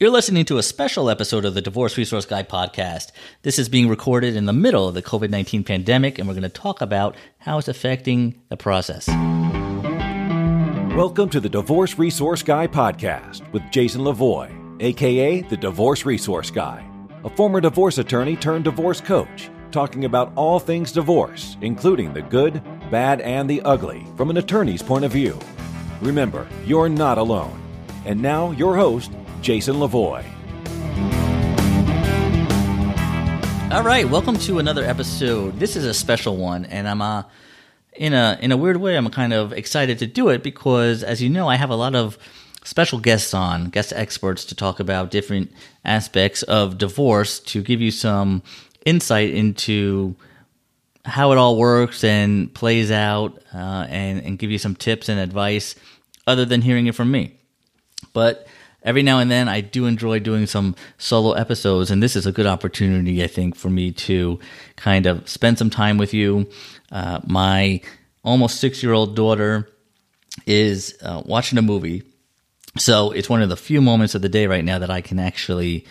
You're listening to a special episode of the Divorce Resource Guy podcast. This is being recorded in the middle of the COVID 19 pandemic, and we're going to talk about how it's affecting the process. Welcome to the Divorce Resource Guy podcast with Jason Levoy, aka the Divorce Resource Guy, a former divorce attorney turned divorce coach, talking about all things divorce, including the good, bad, and the ugly from an attorney's point of view. Remember, you're not alone. And now, your host, Jason Levoy. All right, welcome to another episode. This is a special one, and I'm uh, in a in a weird way. I'm kind of excited to do it because, as you know, I have a lot of special guests on, guest experts to talk about different aspects of divorce to give you some insight into how it all works and plays out, uh, and and give you some tips and advice other than hearing it from me. But every now and then I do enjoy doing some solo episodes, and this is a good opportunity, I think, for me to kind of spend some time with you. Uh, my almost six year old daughter is uh, watching a movie, so it's one of the few moments of the day right now that I can actually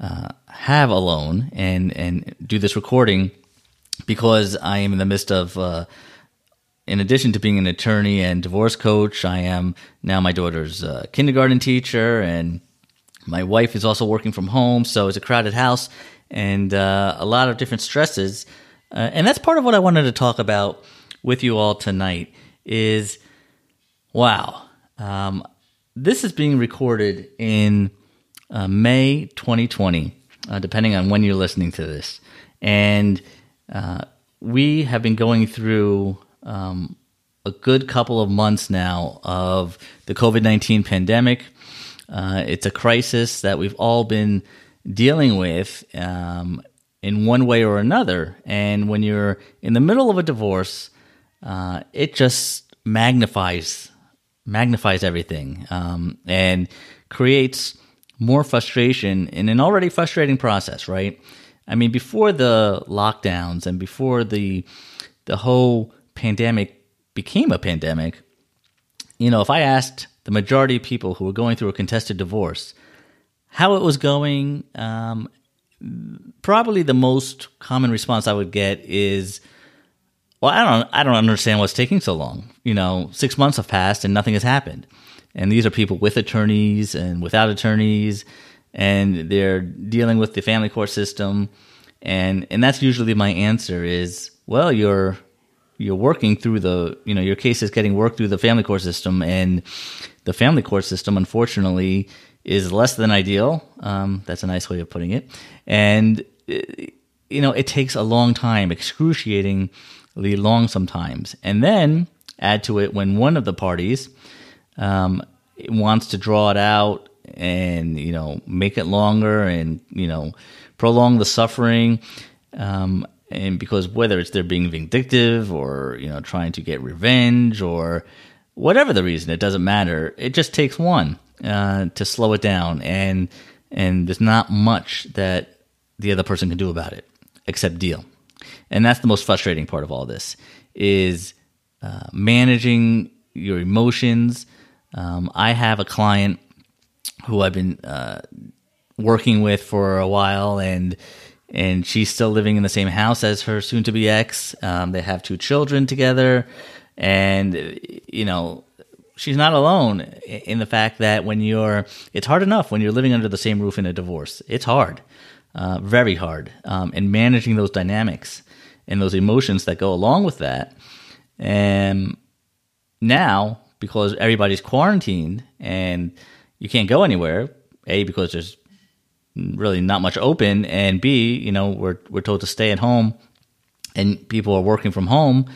uh, have alone and and do this recording because I am in the midst of uh, in addition to being an attorney and divorce coach, I am now my daughter's uh, kindergarten teacher, and my wife is also working from home. So it's a crowded house and uh, a lot of different stresses. Uh, and that's part of what I wanted to talk about with you all tonight. Is wow, um, this is being recorded in uh, May 2020, uh, depending on when you're listening to this, and uh, we have been going through um, a good couple of months now of the COVID 19 pandemic. Uh, it's a crisis that we've all been dealing with um, in one way or another. And when you're in the middle of a divorce, uh, it just magnifies magnifies everything um, and creates more frustration in an already frustrating process, right? I mean, before the lockdowns and before the the whole pandemic became a pandemic, you know, if I asked the majority of people who were going through a contested divorce how it was going, um, probably the most common response I would get is, "Well, I don't, I don't understand what's taking so long. You know, six months have passed and nothing has happened." And these are people with attorneys and without attorneys, and they're dealing with the family court system, and and that's usually my answer is, "Well, you're you're working through the you know your case is getting worked through the family court system and the family court system unfortunately is less than ideal. Um, that's a nice way of putting it. And uh, you know it takes a long time excruciatingly long sometimes. And then add to it when one of the parties um, wants to draw it out and you know make it longer and you know prolong the suffering um, and because whether it's they're being vindictive or you know trying to get revenge or whatever the reason, it doesn't matter. It just takes one uh, to slow it down, and and there's not much that the other person can do about it except deal. And that's the most frustrating part of all this is uh, managing your emotions. Um, I have a client who I've been uh, working with for a while, and and she's still living in the same house as her soon to be ex. Um, they have two children together, and you know she's not alone in the fact that when you're it's hard enough when you're living under the same roof in a divorce. It's hard, uh, very hard, um, and managing those dynamics and those emotions that go along with that. And now, because everybody's quarantined and you can't go anywhere, a because there's really not much open, and B, you know, we're we're told to stay at home, and people are working from home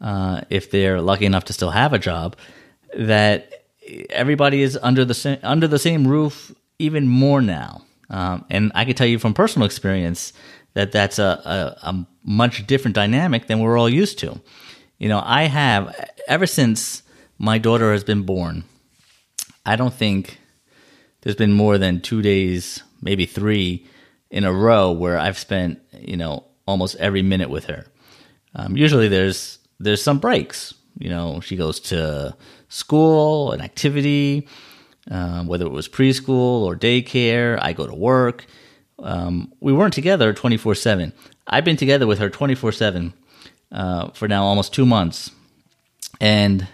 uh, if they're lucky enough to still have a job. That everybody is under the under the same roof even more now, um, and I can tell you from personal experience that that's a, a, a much different dynamic than we're all used to. You know, I have ever since my daughter has been born. I don't think there's been more than two days maybe three in a row where I've spent you know almost every minute with her. Um, usually there's there's some breaks. You know, she goes to school, an activity, uh, whether it was preschool or daycare. I go to work. Um, we weren't together 24 7. I've been together with her 24 uh, 7 for now almost two months. And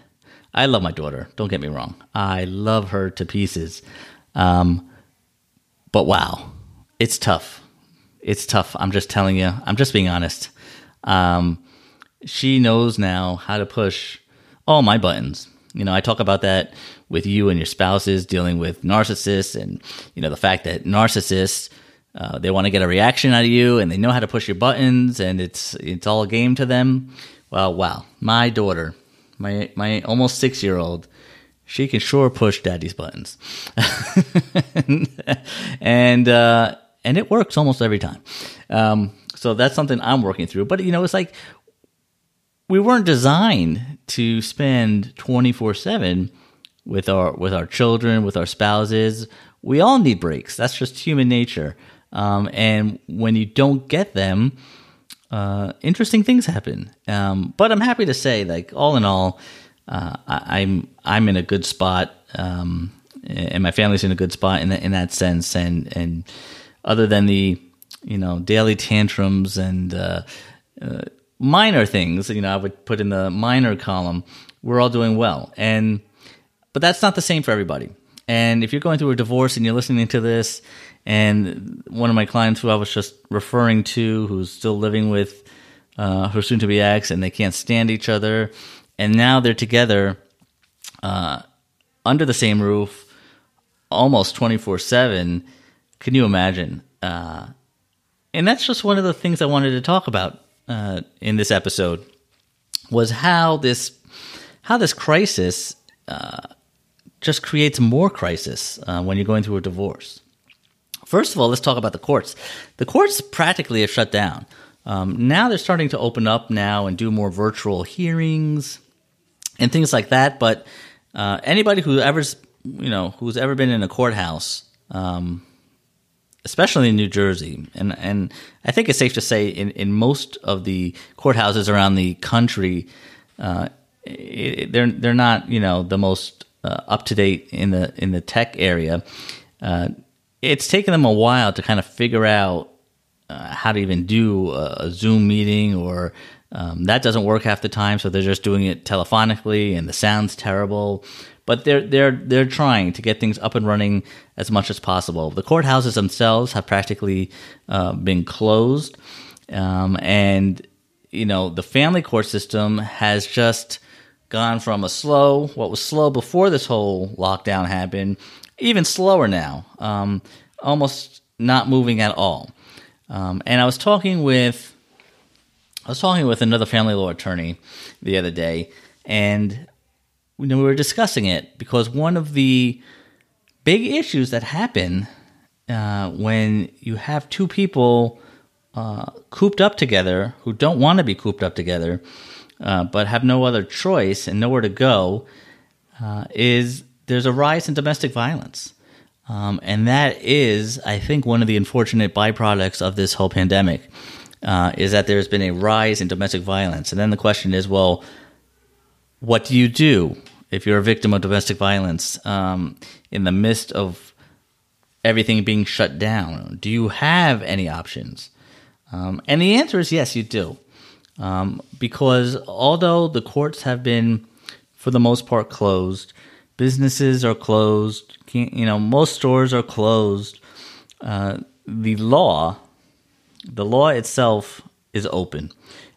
I love my daughter. Don't get me wrong. I love her to pieces. Um, but wow, it's tough. It's tough. I'm just telling you. I'm just being honest. Um, she knows now how to push all my buttons. You know, I talk about that with you and your spouses dealing with narcissists, and you know the fact that narcissists uh, they want to get a reaction out of you, and they know how to push your buttons, and it's it's all a game to them. Well, wow, my daughter, my my almost six year old, she can sure push daddy's buttons, and uh, and it works almost every time. Um, so that's something I'm working through. But you know, it's like we weren't designed to spend 24 7 with our with our children with our spouses. We all need breaks. That's just human nature. Um, and when you don't get them uh, interesting things happen. Um, but i'm happy to say like all in all uh, I, am I'm, I'm in a good spot um, and my family's in a good spot in, the, in that sense and and other than the you know daily tantrums and uh, uh minor things, you know, I would put in the minor column, we're all doing well. And but that's not the same for everybody. And if you're going through a divorce and you're listening to this, and one of my clients who I was just referring to, who's still living with uh, her soon to be ex, and they can't stand each other, and now they're together uh, under the same roof almost 24 7. Can you imagine? Uh, and that's just one of the things I wanted to talk about uh, in this episode was how this how this crisis uh, just creates more crisis uh, when you're going through a divorce. First of all, let's talk about the courts. The courts practically have shut down. Um, now they're starting to open up now and do more virtual hearings and things like that. But uh, anybody who ever's you know who's ever been in a courthouse um, especially in New Jersey, and and I think it's safe to say in, in most of the courthouses around the country, uh, it, they're they're not you know the most uh, up to date in the in the tech area. Uh, it's taken them a while to kind of figure out uh, how to even do a, a Zoom meeting or. Um, that doesn't work half the time, so they're just doing it telephonically, and the sound's terrible but they're they're they're trying to get things up and running as much as possible. The courthouses themselves have practically uh, been closed, um, and you know the family court system has just gone from a slow, what was slow before this whole lockdown happened, even slower now, um, almost not moving at all. Um, and I was talking with I was talking with another family law attorney the other day, and we were discussing it because one of the big issues that happen uh, when you have two people uh, cooped up together who don't want to be cooped up together, uh, but have no other choice and nowhere to go, uh, is there's a rise in domestic violence. Um, and that is, I think, one of the unfortunate byproducts of this whole pandemic uh, is that there's been a rise in domestic violence. And then the question is, well, what do you do if you're a victim of domestic violence um, in the midst of everything being shut down? Do you have any options? Um, and the answer is yes, you do. Um, because although the courts have been, for the most part, closed, businesses are closed, you know, most stores are closed, uh, the law, the law itself is open,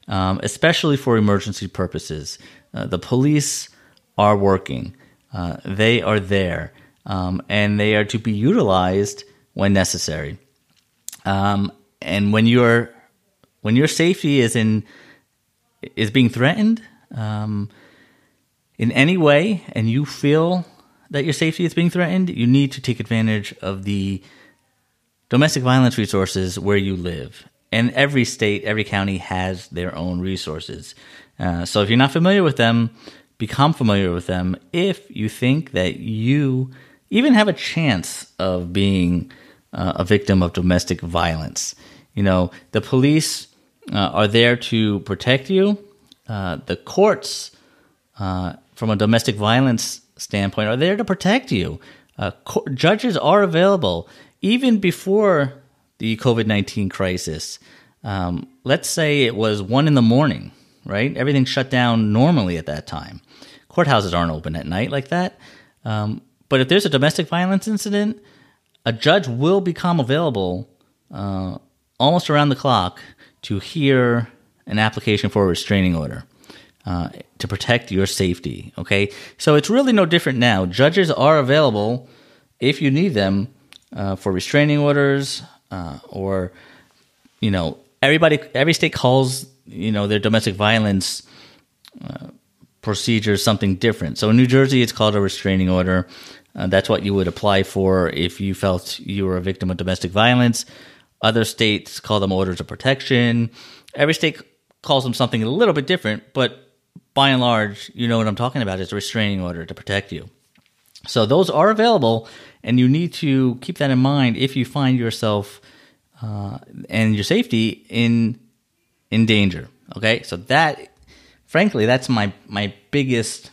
um, especially for emergency purposes. Uh, the police are working. Uh, they are there, um, and they are to be utilized when necessary. Um, and when your when your safety is in is being threatened um, in any way, and you feel that your safety is being threatened, you need to take advantage of the domestic violence resources where you live. And every state, every county has their own resources. Uh, so if you're not familiar with them, become familiar with them if you think that you even have a chance of being uh, a victim of domestic violence. You know, the police uh, are there to protect you. Uh, the courts, uh, from a domestic violence standpoint, are there to protect you. Uh, co- judges are available even before the COVID 19 crisis. Um, let's say it was one in the morning, right? Everything shut down normally at that time. Courthouses aren't open at night like that. Um, but if there's a domestic violence incident, a judge will become available uh, almost around the clock to hear an application for a restraining order uh, to protect your safety. Okay, so it's really no different now. Judges are available if you need them uh, for restraining orders uh, or you know everybody every state calls you know their domestic violence uh, procedure something different. So in New Jersey, it's called a restraining order. Uh, that's what you would apply for if you felt you were a victim of domestic violence. Other states call them orders of protection. Every state calls them something a little bit different, but by and large, you know what I'm talking about. It's a restraining order to protect you. So those are available, and you need to keep that in mind if you find yourself uh, and your safety in in danger. Okay, so that, frankly, that's my my biggest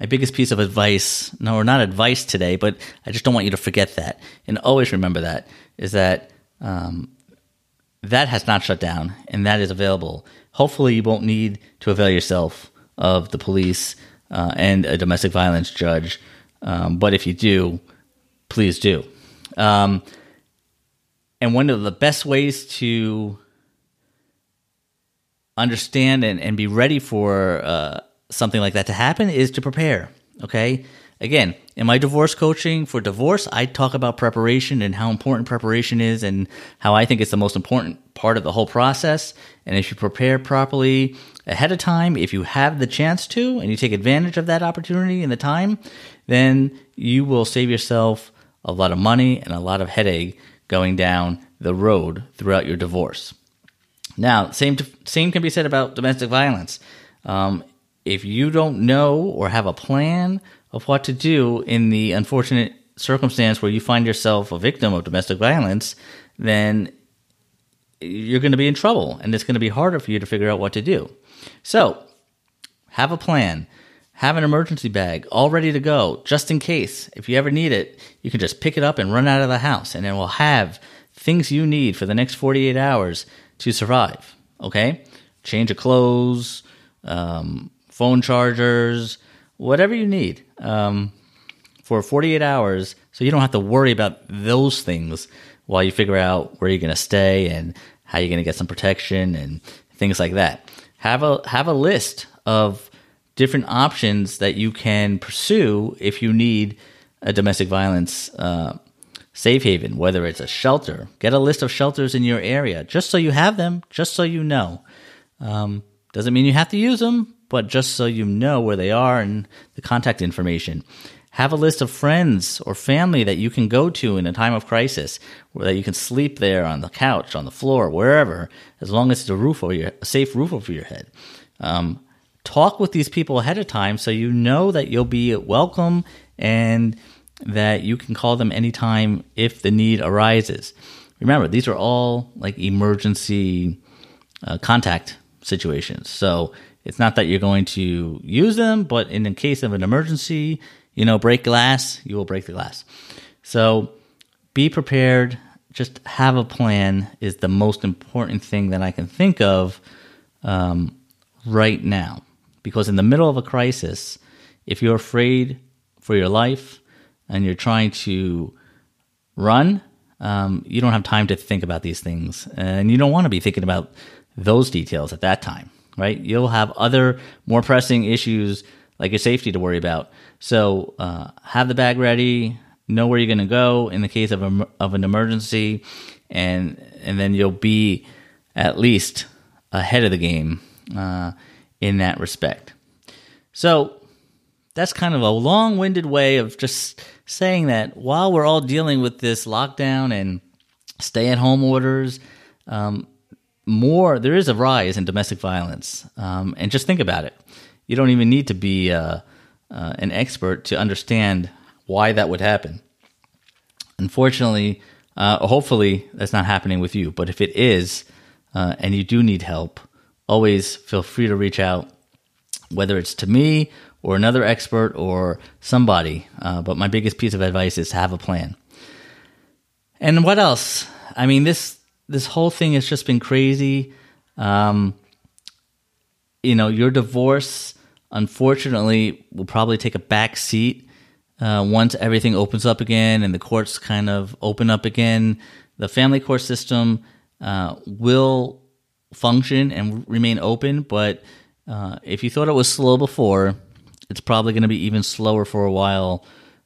my biggest piece of advice. No, or not advice today, but I just don't want you to forget that, and always remember that is that um, that has not shut down, and that is available. Hopefully, you won't need to avail yourself of the police uh, and a domestic violence judge. Um, but if you do, please do. Um, and one of the best ways to understand and, and be ready for uh, something like that to happen is to prepare. Okay. Again, in my divorce coaching for divorce, I talk about preparation and how important preparation is and how I think it's the most important part of the whole process. And if you prepare properly ahead of time, if you have the chance to, and you take advantage of that opportunity and the time, then you will save yourself a lot of money and a lot of headache going down the road throughout your divorce. Now, same same can be said about domestic violence. Um, if you don't know or have a plan of what to do in the unfortunate circumstance where you find yourself a victim of domestic violence, then you're going to be in trouble and it's going to be harder for you to figure out what to do. So, have a plan. Have an emergency bag all ready to go just in case. If you ever need it, you can just pick it up and run out of the house and it will have things you need for the next 48 hours to survive. Okay? Change of clothes, um, phone chargers, whatever you need um, for 48 hours so you don't have to worry about those things while you figure out where you're going to stay and how you're going to get some protection and things like that. Have a have a list of different options that you can pursue if you need a domestic violence uh, safe haven, whether it's a shelter. Get a list of shelters in your area just so you have them, just so you know. Um, doesn't mean you have to use them, but just so you know where they are and the contact information. Have a list of friends or family that you can go to in a time of crisis, where that you can sleep there on the couch, on the floor, wherever, as long as it's a roof over your, a safe roof over your head. Um, talk with these people ahead of time so you know that you'll be welcome and that you can call them anytime if the need arises. Remember, these are all like emergency uh, contact situations. So it's not that you're going to use them, but in the case of an emergency, you know, break glass, you will break the glass. So be prepared. Just have a plan is the most important thing that I can think of um, right now. Because in the middle of a crisis, if you're afraid for your life and you're trying to run, um, you don't have time to think about these things. And you don't want to be thinking about those details at that time, right? You'll have other more pressing issues like your safety to worry about. So uh, have the bag ready, know where you're going to go in the case of, a, of an emergency, and, and then you'll be at least ahead of the game. Uh, in that respect. So that's kind of a long winded way of just saying that while we're all dealing with this lockdown and stay at home orders, um, more there is a rise in domestic violence. Um, and just think about it. You don't even need to be uh, uh, an expert to understand why that would happen. Unfortunately, uh, hopefully, that's not happening with you. But if it is, uh, and you do need help, always feel free to reach out, whether it's to me or another expert or somebody. Uh, but my biggest piece of advice is to have a plan. And what else? I mean, this this whole thing has just been crazy. Um, you know, your divorce, unfortunately, will probably take a back seat uh, once everything opens up again and the courts kind of open up again. The family court system uh, will function and remain open, but uh, if you thought it was slow before, it's probably going to be even slower for a while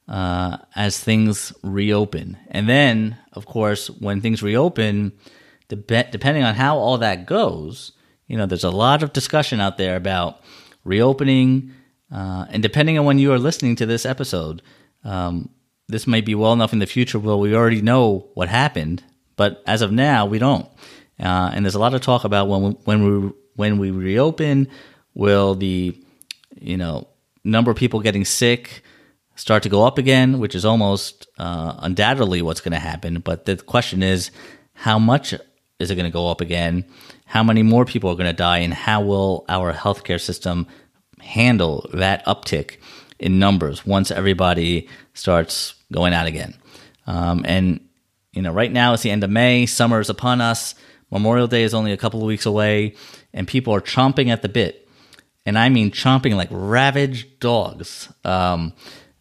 uh, as things reopen. And then, of course, when things reopen, dep- depending on how all that goes, you know, there's a lot of discussion out there about reopening. Uh, and depending on when you are listening to this episode, um, this might be well enough in the future where we already know what happened, but as of now, we don't. Uh, and there's a lot of talk about when we, when we when we reopen, will the you know number of people getting sick start to go up again, which is almost uh, undoubtedly what's going to happen. But the question is, how much is it going to go up again? How many more people are going to die, and how will our healthcare system handle that uptick in numbers once everybody starts going out again? Um, and you know, right now it's the end of May, summer is upon us. Memorial Day is only a couple of weeks away, and people are chomping at the bit. And I mean chomping like ravaged dogs, um,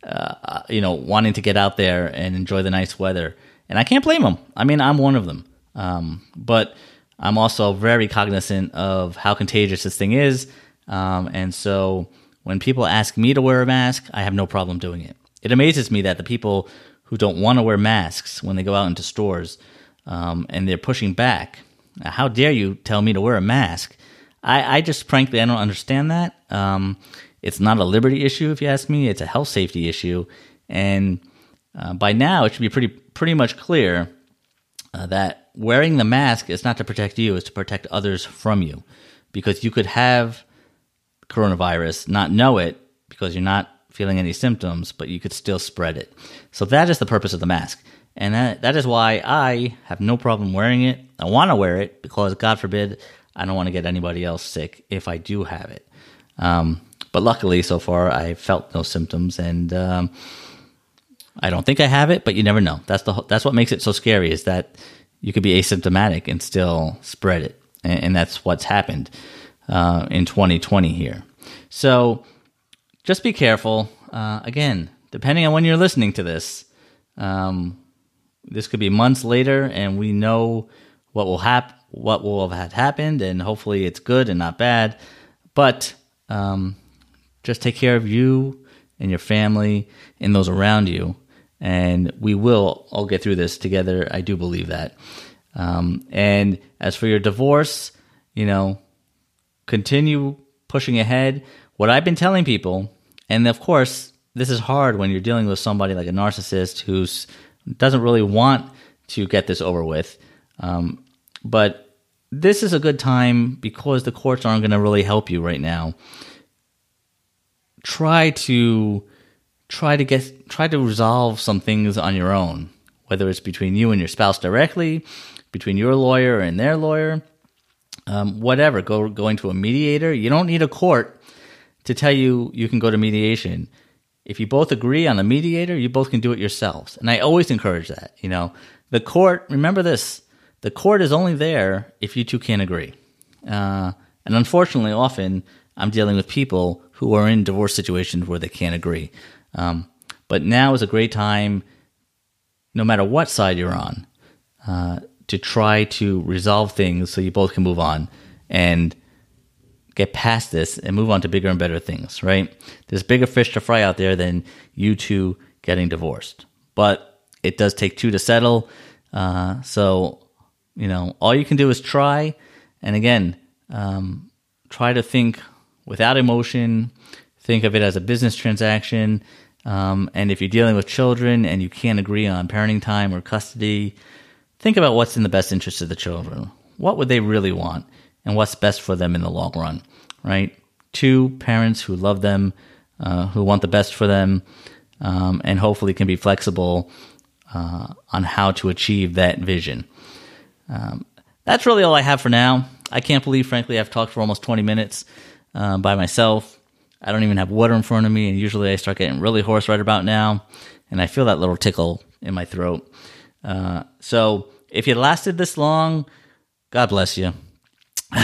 uh, you know, wanting to get out there and enjoy the nice weather. And I can't blame them. I mean, I'm one of them. Um, but I'm also very cognizant of how contagious this thing is. Um, and so when people ask me to wear a mask, I have no problem doing it. It amazes me that the people who don't want to wear masks when they go out into stores um, and they're pushing back how dare you tell me to wear a mask? I, I just frankly I don't understand that. Um, it's not a liberty issue, if you ask me. It's a health safety issue, and uh, by now it should be pretty pretty much clear uh, that wearing the mask is not to protect you; it's to protect others from you, because you could have coronavirus, not know it because you're not feeling any symptoms, but you could still spread it. So that is the purpose of the mask. And that, that is why I have no problem wearing it. I want to wear it because, God forbid, I don't want to get anybody else sick if I do have it. Um, but luckily, so far, I felt no symptoms, and um, I don't think I have it. But you never know. That's the that's what makes it so scary is that you could be asymptomatic and still spread it, and, and that's what's happened uh, in 2020 here. So just be careful. Uh, again, depending on when you're listening to this, um, this could be months later, and we know what will happen, what will have happened, and hopefully it's good and not bad. But um, just take care of you and your family and those around you, and we will all get through this together. I do believe that. Um, and as for your divorce, you know, continue pushing ahead. What I've been telling people, and of course, this is hard when you're dealing with somebody like a narcissist who's doesn't really want to get this over with. Um, but this is a good time because the courts aren't going to really help you right now. Try to try to get try to resolve some things on your own, whether it's between you and your spouse directly, between your lawyer and their lawyer, um, whatever. Go going to a mediator. You don't need a court to tell you you can go to mediation if you both agree on a mediator, you both can do it yourselves. And I always encourage that. You know, the court, remember this the court is only there if you two can't agree. Uh, and unfortunately, often I'm dealing with people who are in divorce situations where they can't agree. Um, but now is a great time, no matter what side you're on, uh, to try to resolve things so you both can move on. And get past this and move on to bigger and better things, right? There's bigger fish to fry out there than you two getting divorced. But it does take two to settle. Uh, so, you know, all you can do is try. And again, um, try to think without emotion, think of it as a business transaction. Um, and if you're dealing with children and you can't agree on parenting time or custody, think about what's in the best interest of the children. What would they really want? and what's best for them in the long run, right? Two parents who love them, uh, who want the best for them, um, and hopefully can be flexible uh, on how to achieve that vision. Um, that's really all I have for now. I can't believe, frankly, I've talked for almost 20 minutes uh, by myself. I don't even have water in front of me, and usually I start getting really hoarse right about now, and I feel that little tickle in my throat. Uh, so if you lasted this long, God bless you.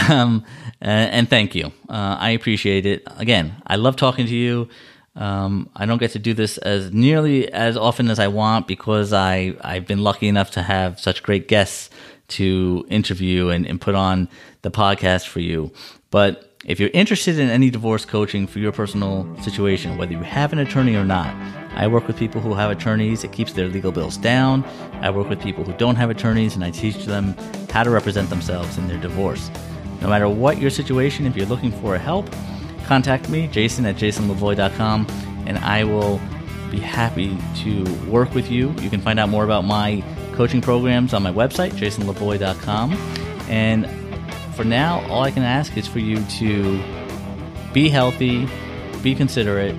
Um, and, and, thank you. Uh, I appreciate it. Again, I love talking to you. Um, I don't get to do this as nearly as often as I want because I, I've been lucky enough to have such great guests to interview and, and put on the podcast for you. But if you're interested in any divorce coaching for your personal situation, whether you have an attorney or not, I work with people who have attorneys. It keeps their legal bills down. I work with people who don't have attorneys, and I teach them how to represent themselves in their divorce. No matter what your situation, if you're looking for help, contact me, jason at jasonlevoy.com, and I will be happy to work with you. You can find out more about my coaching programs on my website, jasonlevoy.com. And for now, all I can ask is for you to be healthy, be considerate,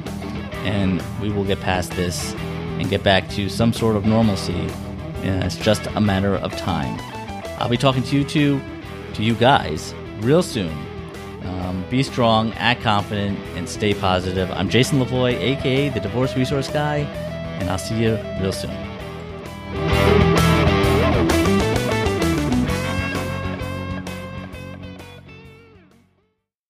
and we will get past this and get back to some sort of normalcy. And it's just a matter of time. I'll be talking to you two, to you guys, real soon. Um, be strong, act confident, and stay positive. I'm Jason Levoy, aka the Divorce Resource Guy, and I'll see you real soon.